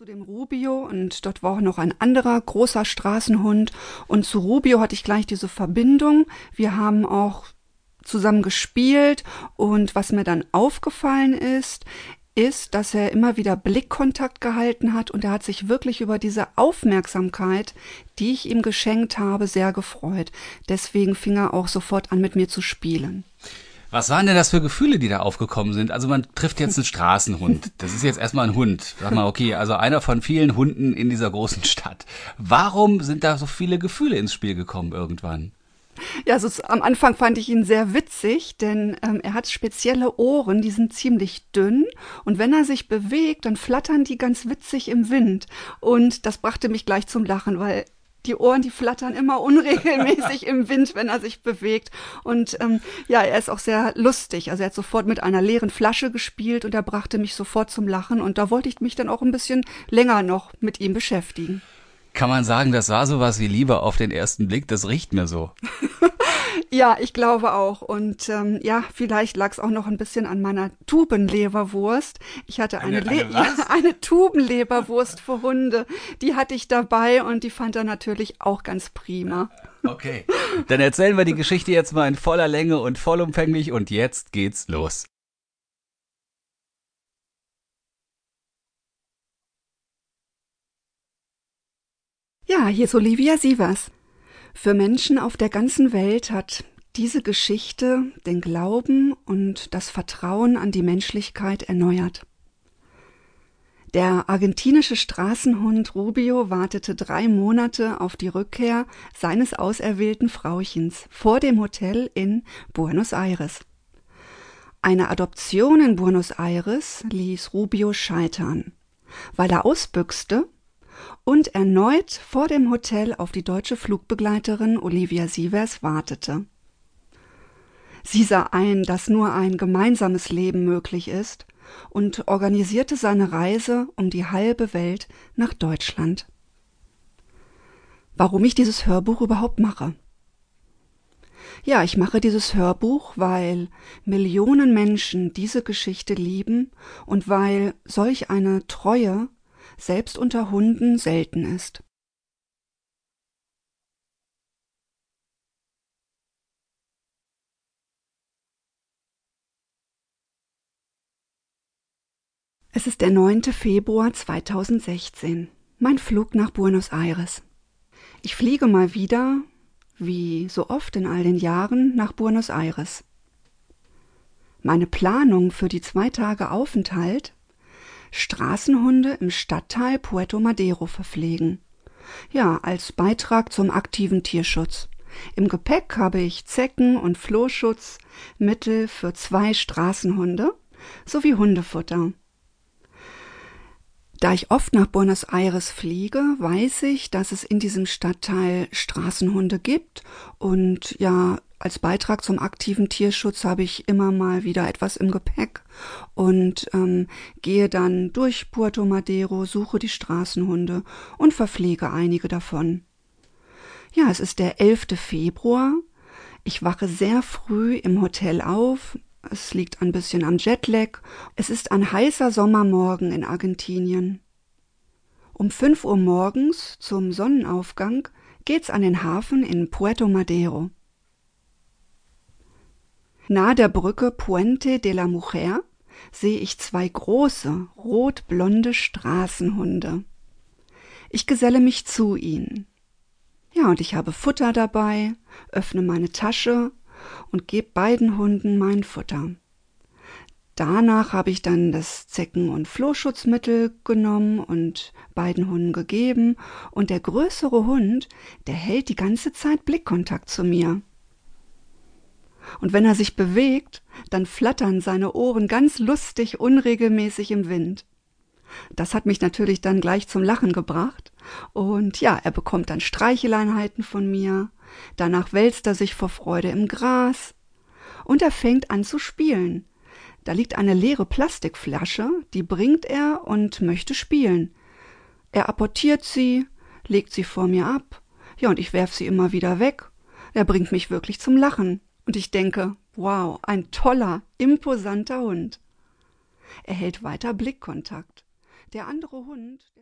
zu dem Rubio und dort war auch noch ein anderer großer Straßenhund und zu Rubio hatte ich gleich diese Verbindung. Wir haben auch zusammen gespielt und was mir dann aufgefallen ist, ist, dass er immer wieder Blickkontakt gehalten hat und er hat sich wirklich über diese Aufmerksamkeit, die ich ihm geschenkt habe, sehr gefreut. Deswegen fing er auch sofort an, mit mir zu spielen. Was waren denn das für Gefühle, die da aufgekommen sind? Also man trifft jetzt einen Straßenhund. Das ist jetzt erstmal ein Hund. Sag mal, okay, also einer von vielen Hunden in dieser großen Stadt. Warum sind da so viele Gefühle ins Spiel gekommen irgendwann? Ja, also am Anfang fand ich ihn sehr witzig, denn ähm, er hat spezielle Ohren, die sind ziemlich dünn und wenn er sich bewegt, dann flattern die ganz witzig im Wind und das brachte mich gleich zum Lachen, weil die Ohren, die flattern immer unregelmäßig im Wind, wenn er sich bewegt. Und ähm, ja, er ist auch sehr lustig. Also er hat sofort mit einer leeren Flasche gespielt und er brachte mich sofort zum Lachen. Und da wollte ich mich dann auch ein bisschen länger noch mit ihm beschäftigen. Kann man sagen, das war sowas wie Liebe auf den ersten Blick? Das riecht mir so. Ja, ich glaube auch. Und ähm, ja, vielleicht lag es auch noch ein bisschen an meiner Tubenleberwurst. Ich hatte eine, eine, eine, ja, eine Tubenleberwurst für Hunde. Die hatte ich dabei und die fand er natürlich auch ganz prima. Okay, dann erzählen wir die Geschichte jetzt mal in voller Länge und vollumfänglich und jetzt geht's los. Ja, hier ist Olivia Sievers. Für Menschen auf der ganzen Welt hat diese Geschichte den Glauben und das Vertrauen an die Menschlichkeit erneuert. Der argentinische Straßenhund Rubio wartete drei Monate auf die Rückkehr seines auserwählten Frauchens vor dem Hotel in Buenos Aires. Eine Adoption in Buenos Aires ließ Rubio scheitern. Weil er ausbüchste, und erneut vor dem Hotel auf die deutsche Flugbegleiterin Olivia Sievers wartete. Sie sah ein, dass nur ein gemeinsames Leben möglich ist und organisierte seine Reise um die halbe Welt nach Deutschland. Warum ich dieses Hörbuch überhaupt mache? Ja, ich mache dieses Hörbuch, weil Millionen Menschen diese Geschichte lieben und weil solch eine treue selbst unter Hunden selten ist. Es ist der 9. Februar 2016. Mein Flug nach Buenos Aires. Ich fliege mal wieder, wie so oft in all den Jahren, nach Buenos Aires. Meine Planung für die zwei Tage Aufenthalt Straßenhunde im Stadtteil Puerto Madero verpflegen. Ja, als Beitrag zum aktiven Tierschutz. Im Gepäck habe ich Zecken- und Flohschutzmittel für zwei Straßenhunde sowie Hundefutter. Da ich oft nach Buenos Aires fliege, weiß ich, dass es in diesem Stadtteil Straßenhunde gibt und ja, als Beitrag zum aktiven Tierschutz habe ich immer mal wieder etwas im Gepäck und ähm, gehe dann durch Puerto Madero, suche die Straßenhunde und verpflege einige davon. Ja, es ist der 11. Februar. Ich wache sehr früh im Hotel auf. Es liegt ein bisschen am Jetlag. Es ist ein heißer Sommermorgen in Argentinien. Um fünf Uhr morgens zum Sonnenaufgang geht's an den Hafen in Puerto Madero. Nahe der Brücke Puente de la Mujer sehe ich zwei große, rotblonde Straßenhunde. Ich geselle mich zu ihnen. Ja, und ich habe Futter dabei, öffne meine Tasche und gebe beiden Hunden mein Futter. Danach habe ich dann das Zecken- und Flohschutzmittel genommen und beiden Hunden gegeben, und der größere Hund, der hält die ganze Zeit Blickkontakt zu mir. Und wenn er sich bewegt, dann flattern seine Ohren ganz lustig unregelmäßig im Wind. Das hat mich natürlich dann gleich zum Lachen gebracht. Und ja, er bekommt dann Streicheleinheiten von mir. Danach wälzt er sich vor Freude im Gras. Und er fängt an zu spielen. Da liegt eine leere Plastikflasche, die bringt er und möchte spielen. Er apportiert sie, legt sie vor mir ab. Ja, und ich werf sie immer wieder weg. Er bringt mich wirklich zum Lachen. Und ich denke, wow, ein toller, imposanter Hund. Er hält weiter Blickkontakt. Der andere Hund.